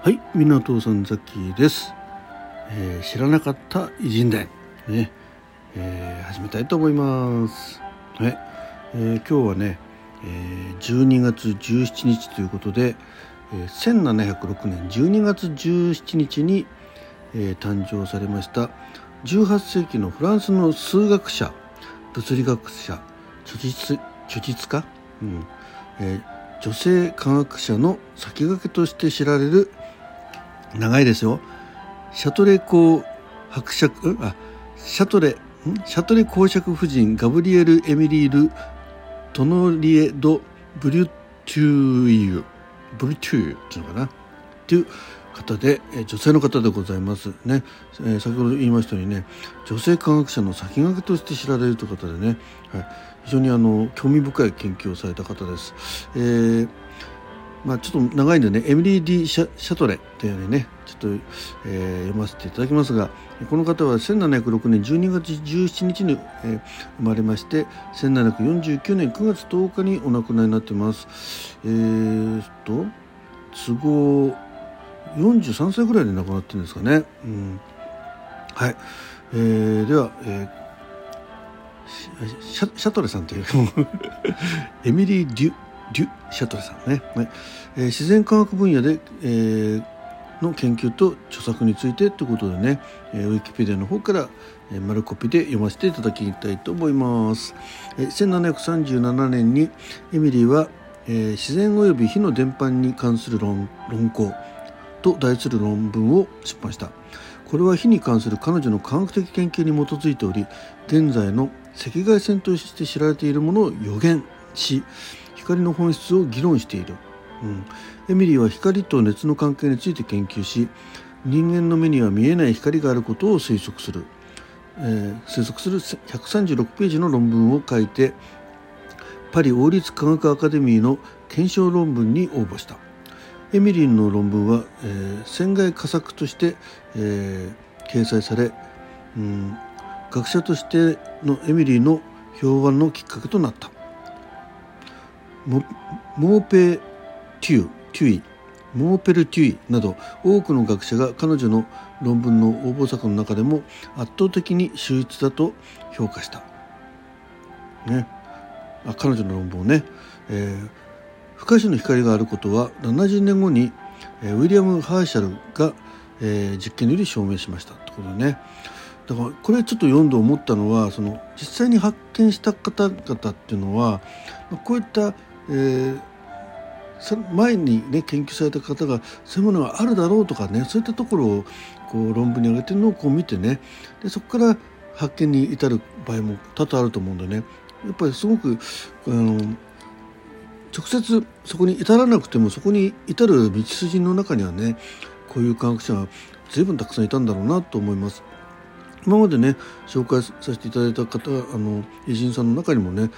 はい、港さんザッキです、えー知らなかった偉人伝。ね、えー始めたいと思います。はい、えー今日はね、えー12月17日ということで、えー1706年12月17日に、えー誕生されました18世紀のフランスの数学者物理学者著実著実家、うん。えー女性科学者の先駆けとして知られる長いですよ。シャトレ公伯爵あシャトレシャトレ公爵夫人ガブリエル・エミリール・トノリエ・ド・ブリュトゥイユ。ブリュトゥイユっていうのかな？っていう方で女性の方でございます。ね、えー先ほど言いましたようにね女性科学者の先駆けとして知られるという方でね、はい、非常にあの興味深い研究をされた方です。えーまあ、ちょっと長いんでねエミリー・ディ・シャシャトレっていうねちょっと、えー読ませていただきますがこの方は1706年12月17日に、えー生まれまして1749年9月10日にお亡くなりになっています。えー、と都合43歳ぐらいで亡くなってるんですかね。うん、はい、えーでは、えーシャシャトレさんという エミリー・デュ・デュ・シャトレさんね、えー自然科学分野で、えーの研究と著作についてということでね、えーウィキペディアの方から、えー丸コピで読ませていただきたいと思います。えー1737年にエミリーは、えー自然及び火の伝播に関する論論考と題する論文を出版した。これは火に関する彼女の科学的研究に基づいており現在の赤外線として知られているものを予言し光の本質を議論している、うん、エミリーは光と熱の関係について研究し人間の目には見えない光があることを推測する、えー推測する136ページの論文を書いてパリ王立科学アカデミーの検証論文に応募した。エミリーの論文は、えー船外佳作として、えー掲載され、うん、学者としてのエミリーの評判のきっかけとなった。モーペテュテュイモーペルテュイなど多くの学者が彼女の論文の応募作の中でも圧倒的に秀逸だと評価した、ね、あ彼女の論文をね、えー不可視の光があることは70年後に、えーウィリアム・ハーシャルが、えー実験により証明しました。ってことでね。だからこれちょっと読んで思ったのはその実際に発見した方々っていうのはこういった、えー前にね研究された方がそういうものがあるだろうとかねそういったところをこう論文に挙げてるのをこう見てねでそこから発見に至る場合も多々あると思うんでねやっぱりすごくあの直接そこに至らなくてもそこに至る道筋の中にはねこういう科学者が随分たくさんいたんだろうなと思います。今までね紹介させていただいた方あの偉人さんの中にもね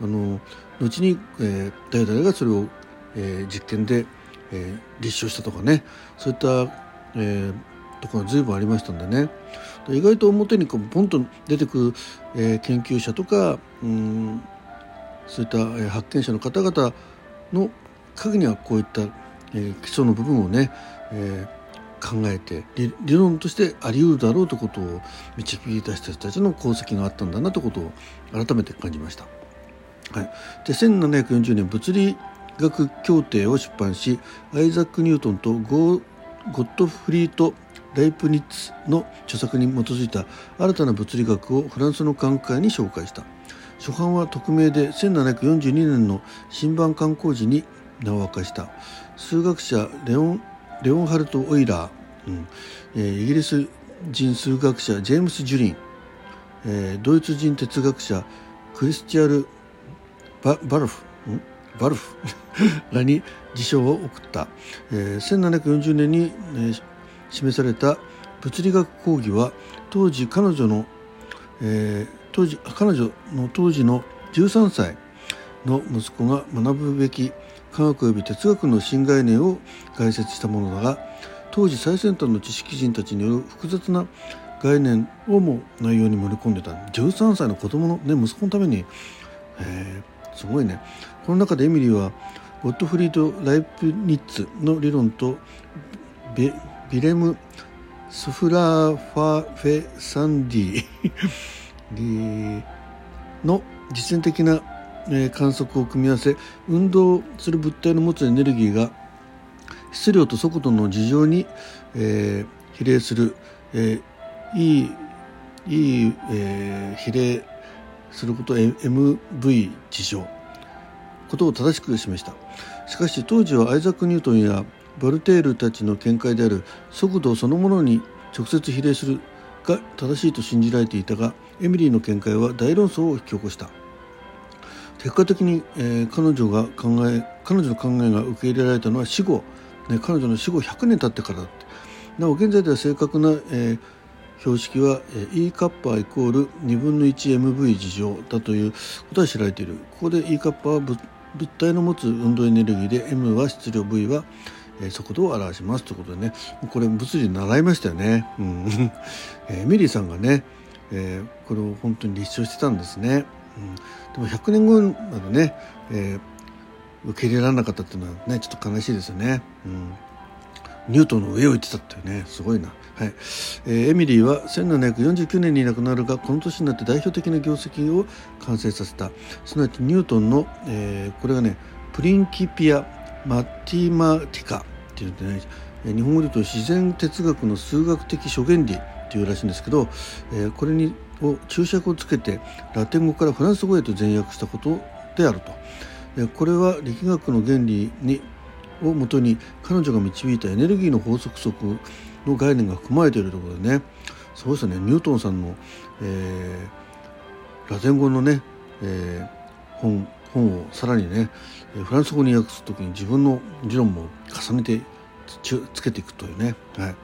あの後に、えー誰々がそれを、えー実験で、えー立証したとかねそういった、えーところが随分ありましたんでね。意外と表にこうポンと出てくる、えー研究者とかうんそういったえー発見者の方々の陰にはこういった、えー基礎の部分をね、えー考えて理論としてあり得るだろうということを導き出した人たちの功績があったんだなということを改めて感じました。はい、で1740年物理学協定を出版しアイザック・ニュートンとゴゴットフリート・ライプニッツの著作に基づいた新たな物理学をフランスの科学会に紹介した。初版は匿名で1742年の新版刊行時に名を明かした。数学者レオンレオンハルト・オイラー、うん。えーイギリス人数学者ジェームス・ジュリン、えードイツ人哲学者クリスチャル・ババルフ。ん？バルフ。らに辞書を送った、えー1740年に、えー示された物理学講義は当時彼女の、えー当時彼女の当時の13歳の息子が学ぶべき科学及び哲学の新概念を概説したものだが当時最先端の知識人たちによる複雑な概念をも内容に盛り込んでた。13歳の子供の、ね、息子のために、えーすごいね。この中でエミリーはゴットフリード・ライプニッツの理論とビビレム・スフラーファフェサンディの実践的な観測を組み合わせ運動する物体の持つエネルギーが質量と速度の事情に、えー、比例する、えー、いいいい、えー、比例すること MV 事象ことを正しく示した。しかし当時はアイザック・ニュートンやバルテールたちの見解である速度そのものに直接比例するが正しいと信じられていたがエミリーの見解は大論争を引き起こした。結果的に、えー、彼女が考え彼女の考えが受け入れられたのは死後、ね、彼女の死後100年経ってからだって。なお現在では正確な、えー、標識は E カッパーイコール2分の 1MV 事乗だということは知られている。ここで E カッパーは物体の持つ運動エネルギーで M は質量 V はえ速度を表しますということでね。これ物理習いましたよね、うん。えー、ミリーさんがね、えー、これを本当に立証してたんですね、うん、でも100年後までね、えー、受け入れられなかったっていうのはねちょっと悲しいですよね、うん。ニュートンの上を行ってたっていうねすごいな、はい。えー、エミリーは1749年に亡くなるがこの年になって代表的な業績を完成させた。すなわちニュートンの、えー、これがねプリンキピア・マティマティカっていうんでね日本語で言うと自然哲学の数学的諸原理っていうらしいんですけど、えー、これにを注釈をつけてラテン語からフランス語へと前訳したことであると。これは力学の原理にをもとに彼女が導いたエネルギーの法則則の概念が含まれているということでね。そうですね。ニュートンさんの、えー、ラテン語のね、えー、本本をさらにねフランス語に訳す時に自分の理論も重ねてつけていくというね、はい、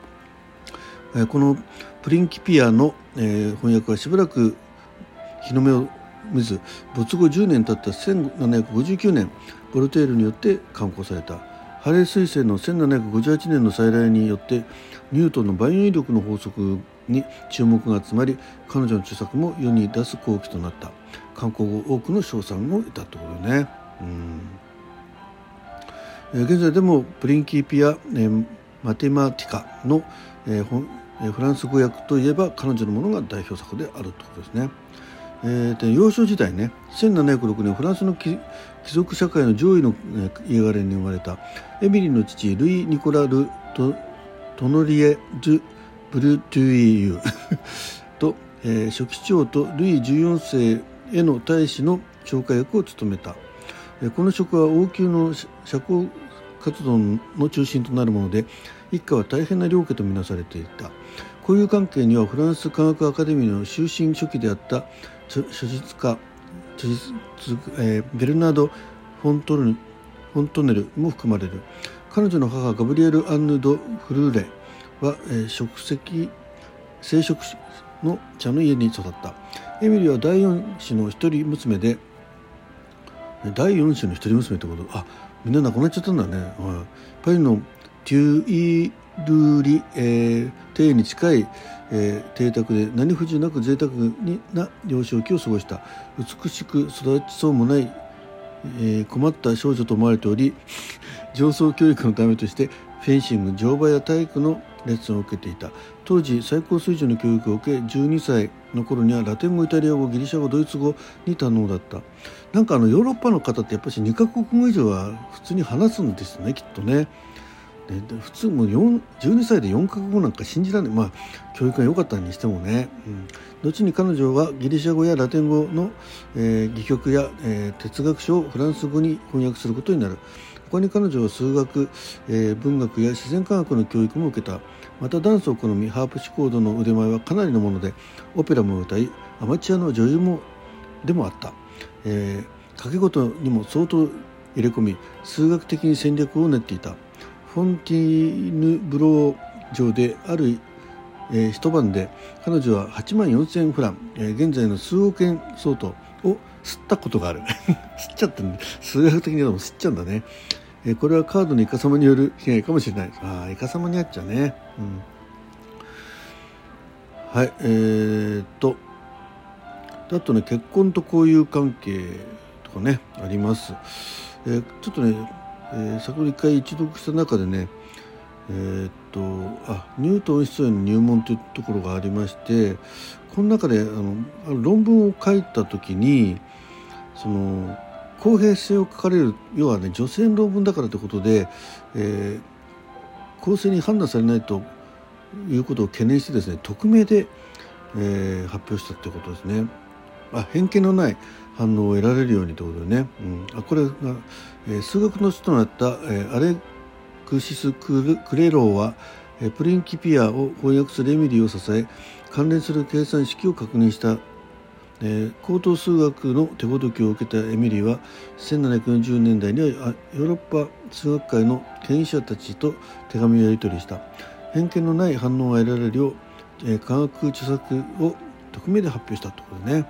このプリンキピアの、え、翻訳はしばらく日の目を見ず没後10年経った1759年ボルテールによって刊行された。ハレー彗星の1758年の再来によってニュートンの万有引力の法則に注目が集まり彼女の著作も世に出す好機となった。観光後多くの賞賛を得たところね。うん。現在でもプリンキーピア、マテマティカの、えー、フランス語訳といえば彼女のものが代表作であるということですね。えー、で幼少時代ね1706年フランスの貴族社会の上位の家柄に生まれたエミリーの父ルイ・ニコラ・ル・トトノリエ・ドゥ・ブルトゥイユ と、えー、初期長とルイ14世への大使の紹介役を務めた、えー、この職は王宮の社交活動の中心となるもので一家は大変な領家とみなされていた。交友関係にはフランス科学アカデミーの終身初期であった書実家著実、えー、ベルナード・フォントルフォントネルも含まれる。彼女の母ガブリエル・アンヌ・ド・フルーレは、えー、食石聖職の茶の家に育った。エミリーは第四子の一人娘で第四子の一人娘ってこと？あみんな亡くなっちゃったんだね、はい、パリのテュイルーリ、えー、邸に近い、えー、邸宅で何不自由なく贅沢にな幼少期を過ごした。美しく育ちそうもない、えー、困った少女と思われており 上層教育のためとしてフェンシング乗馬や体育のレッスンを受けていた。当時最高水準の教育を受け12歳の頃にはラテン語イタリア語ギリシャ語ドイツ語に堪能だった。なんかあのヨーロッパの方ってやっぱり2カ国語以上は普通に話すんですねきっとね。で普通もう12歳で4カ国語なんか信じられない。まあ教育が良かったにしてもね、うん、後に彼女はギリシャ語やラテン語の、えー、戯曲や、えー、哲学書をフランス語に翻訳することになる。他に彼女は数学、えー、文学や自然科学の教育も受けた。またダンスを好みハープシコードの腕前はかなりのものでオペラも歌いアマチュアの女優もでもあった、えー、掛け事にも相当入れ込み数学的に戦略を練っていた。フォンティーヌブロー城である、えー、一晩で彼女は8万4千フラン、えー、現在の数億円相当を吸ったことがある。吸っちゃったんで数学的にはも吸っちゃうんだね、えー、これはカードのイカ様による被害かもしれない。ああイカ様にあっちゃうね。うん。はいえー、っと。あとね結婚と交友関係とかねあります、えー、ちょっとねえー、先ほど一回一読した中でね、えー、っとあニュートン室への入門というところがありましてこの中であの論文を書いた時にその公平性を書かれる要はね女性の論文だからということで、えー、公正に判断されないということを懸念してですね匿名で、えー、発表したということですね。あ偏見のない反応を得られるようにということでね、うん、あこれが、えー、数学の人となった、えー、アレクシス・クレローは、えー、プリンキピアを翻訳するエミリーを支え関連する計算式を確認した、え、高等数学の手ほどきを受けたエミリーは1740年代にはヨーロッパ数学界の権威者たちと手紙をやり取りした。偏見のない反応が得られるよう、え、科学著作を匿名で発表したということね、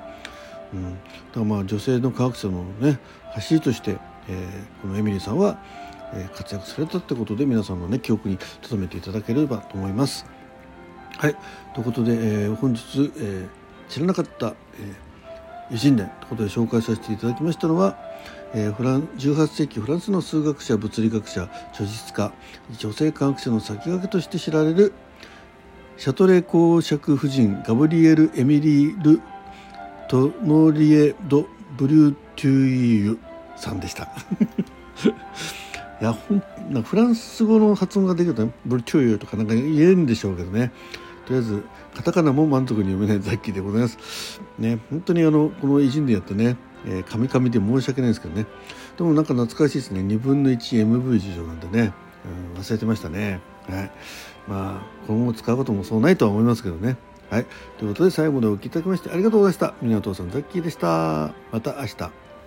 うん、だからまあ女性の科学者のね走りとして、えー、このエミリーさんは、え活躍されたってことで皆さんのね記憶に留めていただければと思います。はいということで、えー、本日、えー、知らなかった、え、偉人伝ということで紹介させていただきましたのは、えー、フラン18世紀フランスの数学者物理学者著述家女性科学者の先駆けとして知られるシャトレ公爵夫人ガブリエル・エミリー・ル・トノリエ・ド・ブリュートゥイユさんでした。いやほんなフランス語の発音ができるとねブルチューユとかなんか言えるんでしょうけどね。とりあえずカタカナも満足に読めないザッキーでございます。ね本当にあのこの偉人でやってねえー、カミカミで申し訳ないですけどね。でもなんか懐かしいですね。2分の 1MV 事情なんでね、うん、忘れてましたね。はい。まあ今後使うこともそうないとは思いますけどね。はい。ということで最後までお聴きいただきましてありがとうございました。みなとさんザッキーでした。また明日。